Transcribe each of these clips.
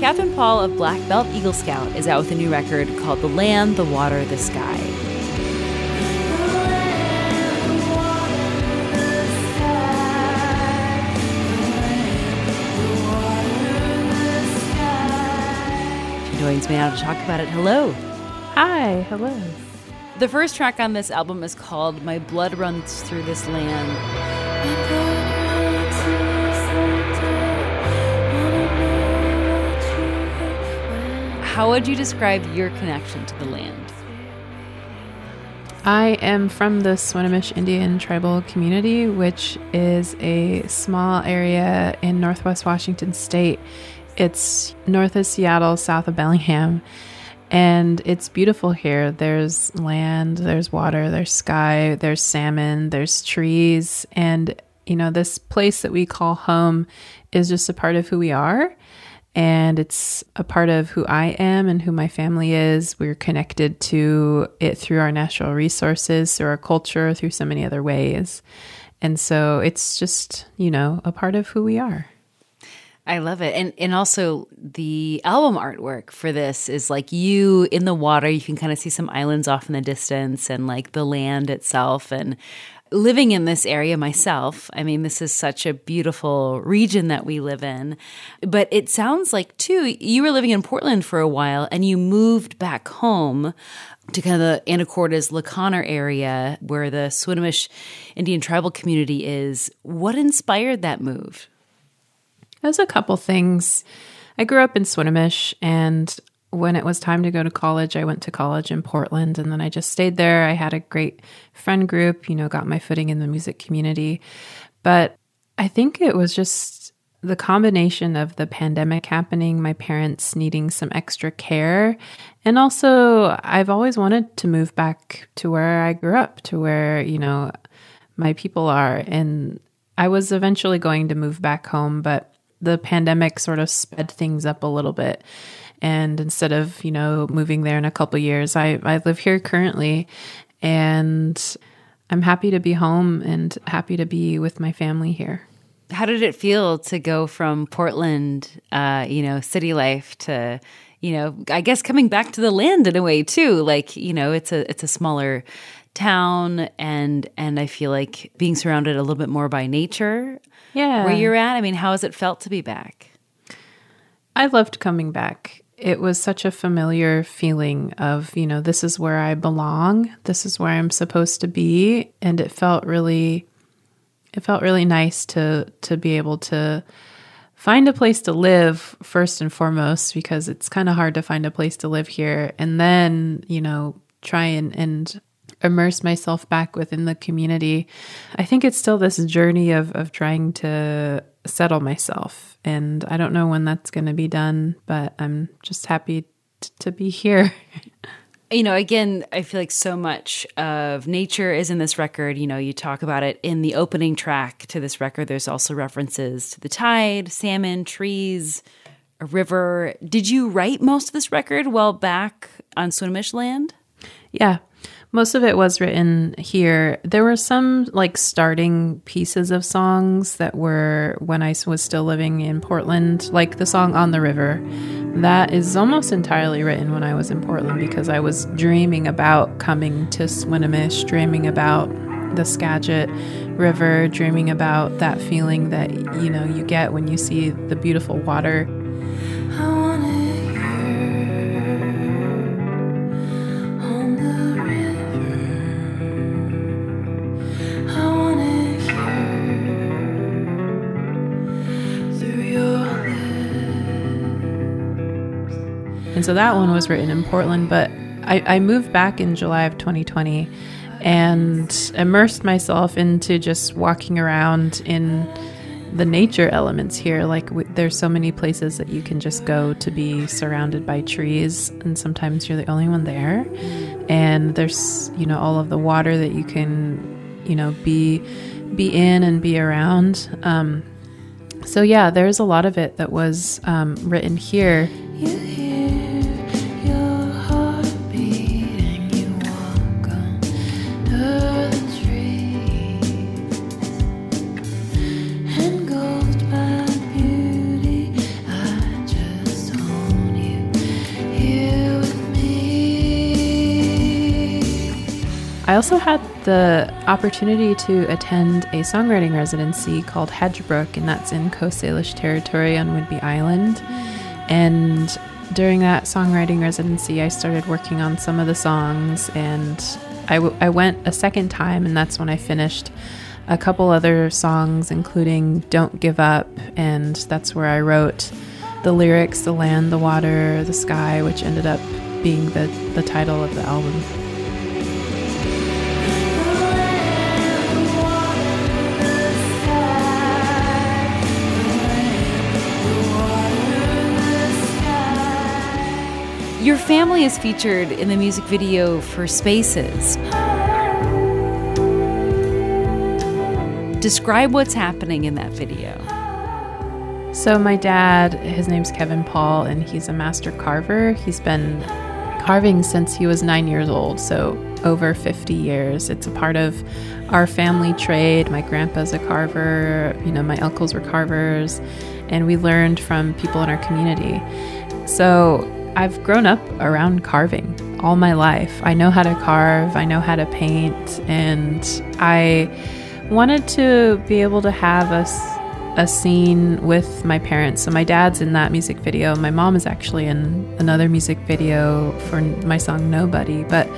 Katherine Paul of Black Belt Eagle Scout is out with a new record called The Land, the Water, the Sky. She joins me now to talk about it. Hello. Hi, hello. The first track on this album is called My Blood Runs Through This Land. How would you describe your connection to the land? I am from the Swinomish Indian tribal community, which is a small area in northwest Washington state. It's north of Seattle, south of Bellingham, and it's beautiful here. There's land, there's water, there's sky, there's salmon, there's trees, and you know, this place that we call home is just a part of who we are and it's a part of who I am and who my family is. We're connected to it through our natural resources, through our culture, through so many other ways. And so it's just, you know, a part of who we are. I love it. And and also the album artwork for this is like you in the water, you can kind of see some islands off in the distance and like the land itself and living in this area myself, I mean, this is such a beautiful region that we live in. But it sounds like, too, you were living in Portland for a while and you moved back home to kind of the Anacortes La Conner area where the Swinomish Indian tribal community is. What inspired that move? There's a couple things. I grew up in Swinomish and when it was time to go to college, I went to college in Portland and then I just stayed there. I had a great friend group, you know, got my footing in the music community. But I think it was just the combination of the pandemic happening, my parents needing some extra care, and also I've always wanted to move back to where I grew up, to where, you know, my people are. And I was eventually going to move back home, but the pandemic sort of sped things up a little bit. And instead of, you know, moving there in a couple years, I, I live here currently and I'm happy to be home and happy to be with my family here. How did it feel to go from Portland, uh, you know, city life to, you know, I guess coming back to the land in a way too? Like, you know, it's a it's a smaller town and and I feel like being surrounded a little bit more by nature. Yeah. Where you're at. I mean, how has it felt to be back? I loved coming back it was such a familiar feeling of, you know, this is where I belong. This is where I'm supposed to be. And it felt really it felt really nice to to be able to find a place to live first and foremost because it's kind of hard to find a place to live here and then, you know, try and and immerse myself back within the community. I think it's still this journey of of trying to settle myself. And I don't know when that's going to be done, but I'm just happy t- to be here. you know, again, I feel like so much of nature is in this record. You know, you talk about it in the opening track to this record. There's also references to the tide, salmon, trees, a river. Did you write most of this record while back on Swinomish land? Yeah, most of it was written here. There were some like starting pieces of songs that were when I was still living in Portland, like the song On the River. That is almost entirely written when I was in Portland because I was dreaming about coming to Swinomish, dreaming about the Skagit River, dreaming about that feeling that you know you get when you see the beautiful water And so that one was written in Portland, but I, I moved back in July of 2020 and immersed myself into just walking around in the nature elements here. Like w- there's so many places that you can just go to be surrounded by trees, and sometimes you're the only one there. And there's you know all of the water that you can you know be be in and be around. Um, so yeah, there's a lot of it that was um, written here. I also had the opportunity to attend a songwriting residency called Hedgebrook, and that's in Coast Salish territory on Whidbey Island. And during that songwriting residency, I started working on some of the songs, and I, w- I went a second time, and that's when I finished a couple other songs, including Don't Give Up, and that's where I wrote the lyrics, The Land, the Water, the Sky, which ended up being the, the title of the album. Your family is featured in the music video for Spaces. Describe what's happening in that video. So, my dad, his name's Kevin Paul, and he's a master carver. He's been carving since he was nine years old, so over 50 years. It's a part of our family trade. My grandpa's a carver, you know, my uncles were carvers, and we learned from people in our community. So, I've grown up around carving all my life. I know how to carve, I know how to paint, and I wanted to be able to have a, a scene with my parents. So my dad's in that music video. My mom is actually in another music video for my song Nobody. But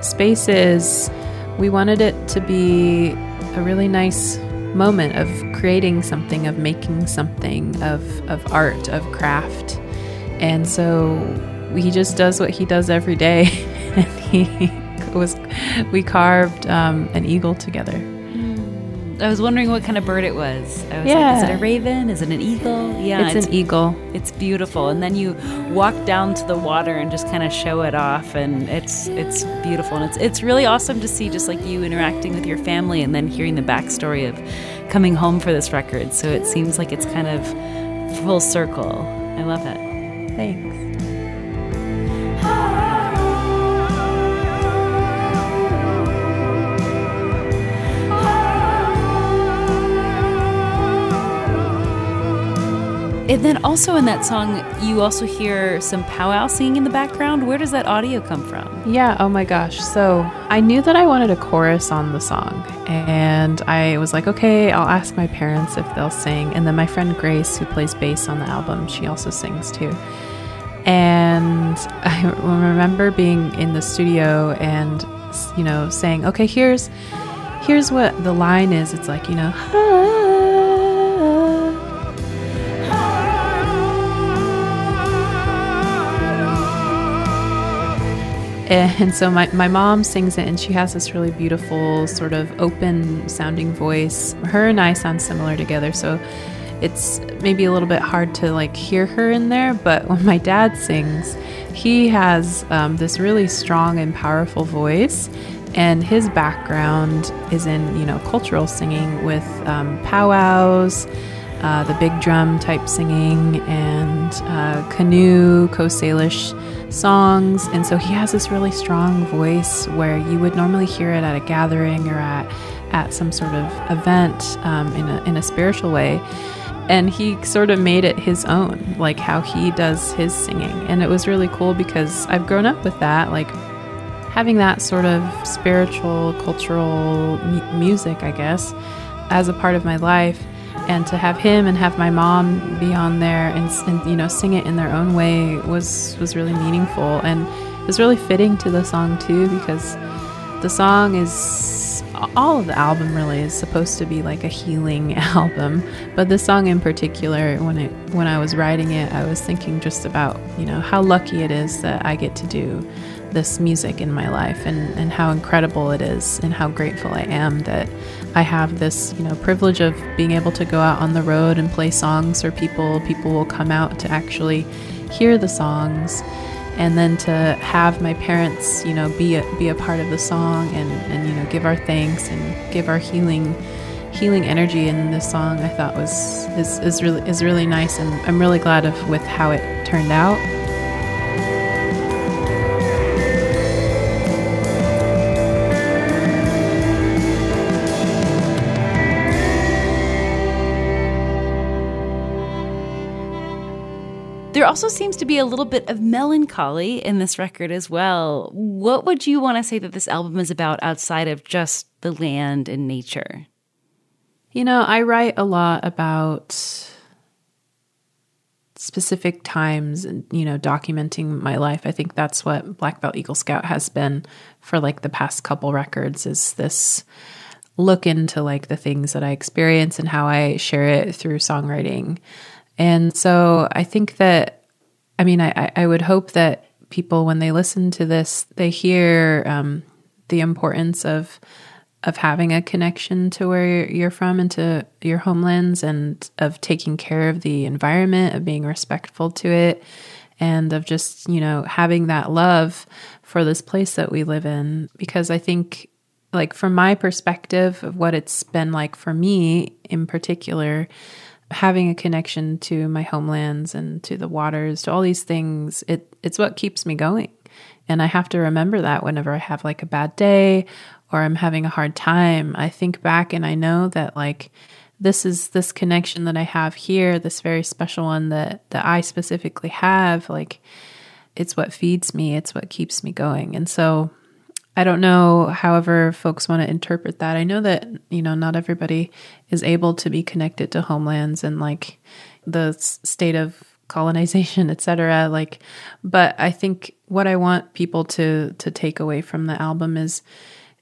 Spaces, we wanted it to be a really nice moment of creating something, of making something, of, of art, of craft. And so he just does what he does every day. and he was, we carved um, an eagle together. I was wondering what kind of bird it was. I was Yeah. like, is it a raven? Is it an eagle? Yeah, it's, an eagle. It's beautiful, and then you walk down to the water and just kind of show it off, and it's it's beautiful, and it's it's really awesome to see just like you interacting with your family, and then hearing the backstory of coming home for this record. So it seems like it's kind of full circle. I love it. Thanks. And then also in that song, you also hear some powwow singing in the background. Where does that audio come from? Yeah, oh my gosh. So I knew that I wanted a chorus on the song. And I was like, okay, I'll ask my parents if they'll sing. And then my friend Grace, who plays bass on the album, she also sings too. And I remember being in the studio and, you know, saying, okay, here's. Here's what the line is. It's like, you know, And so my, my mom sings it, and she has this really beautiful, sort of open sounding voice. Her and I sound similar together, so it's maybe a little bit hard to like hear her in there. But when my dad sings, he has um, this really strong and powerful voice, and his background is in you know cultural singing with um, powwows. Uh, the big drum type singing and uh, canoe, Coast Salish songs. And so he has this really strong voice where you would normally hear it at a gathering or at, at some sort of event um, in, a, in a spiritual way. And he sort of made it his own, like how he does his singing. And it was really cool because I've grown up with that, like having that sort of spiritual, cultural mu- music, I guess, as a part of my life and to have him and have my mom be on there and, and you know sing it in their own way was was really meaningful and it was really fitting to the song too because the song is all of the album really is supposed to be like a healing album, but the song in particular, when it when I was writing it, I was thinking just about you know how lucky it is that I get to do this music in my life and, and how incredible it is and how grateful I am that I have this, you know, privilege of being able to go out on the road and play songs for people. People will come out to actually hear the songs and then to have my parents, you know, be a, be a part of the song and, and you know give our thanks and give our healing healing energy in this song I thought was is, is really is really nice and I'm really glad of with how it turned out. Also seems to be a little bit of melancholy in this record as well. What would you want to say that this album is about outside of just the land and nature? You know, I write a lot about specific times and, you know, documenting my life. I think that's what Black Belt Eagle Scout has been for like the past couple records is this look into like the things that I experience and how I share it through songwriting. And so I think that, I mean, I, I would hope that people, when they listen to this, they hear um, the importance of of having a connection to where you're from and to your homelands and of taking care of the environment of being respectful to it and of just you know having that love for this place that we live in. Because i think like from my perspective of what it's been like for me in particular having a connection to my homelands and to the waters, to all these things, it it's what keeps me going. And I have to remember that whenever I have like a bad day or I'm having a hard time. I think back and I know that like this is this connection that I have here, this very special one that that I specifically have, like it's what feeds me, it's what keeps me going. And so I don't know, however, folks want to interpret that. I know that, you know, not everybody is able to be connected to homelands and like the state of colonization, etc. Like, but I think what I want people to to take away from the album is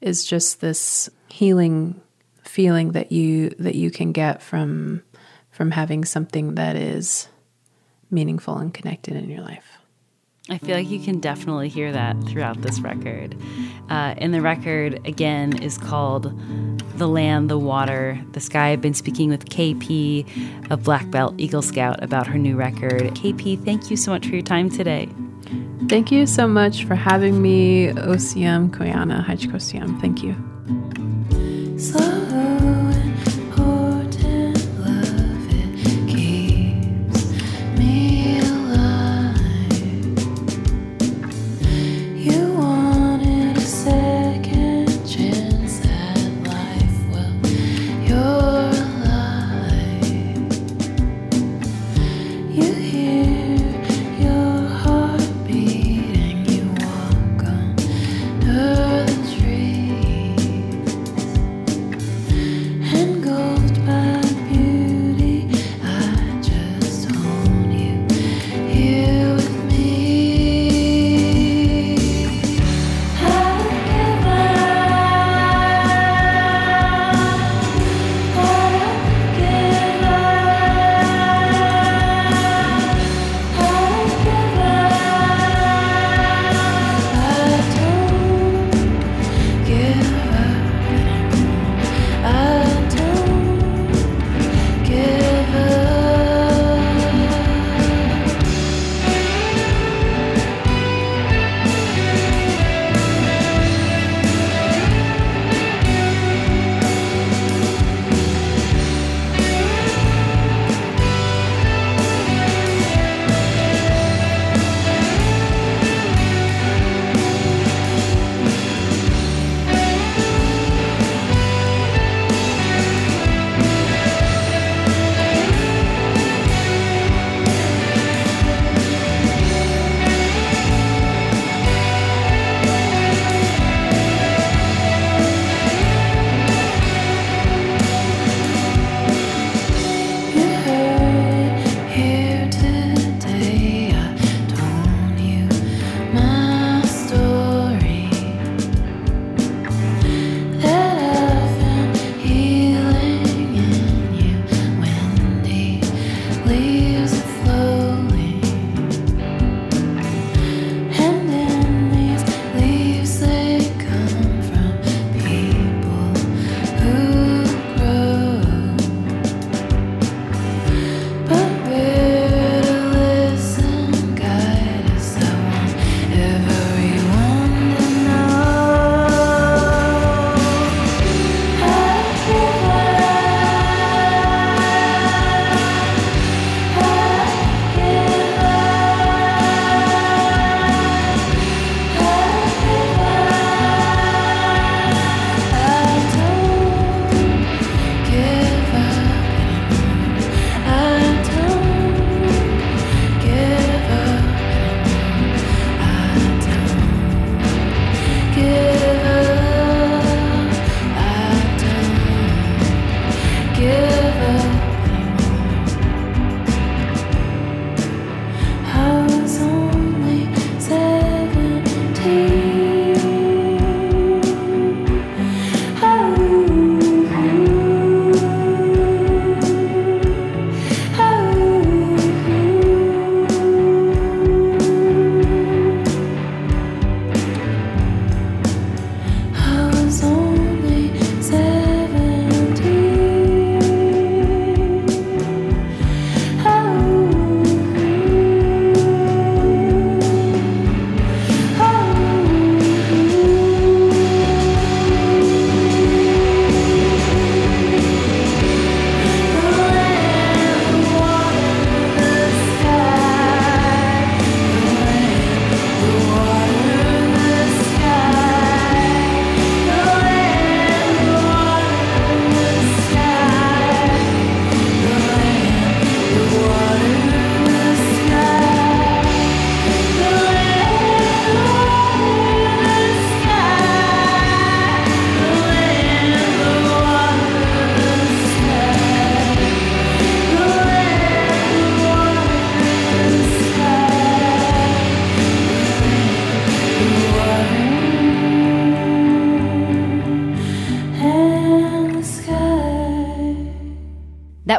is just this healing feeling that you that you can get from from having something that is meaningful and connected in your life. I feel like you can definitely hear that throughout this record. Uh, and the record, again, is called The Land, the Water, the Sky. I've been speaking with KP of Black Belt Eagle Scout about her new record. KP, thank you so much for your time today. Thank you so much for having me, Osiam Koyana Hajkosiam. Thank you. That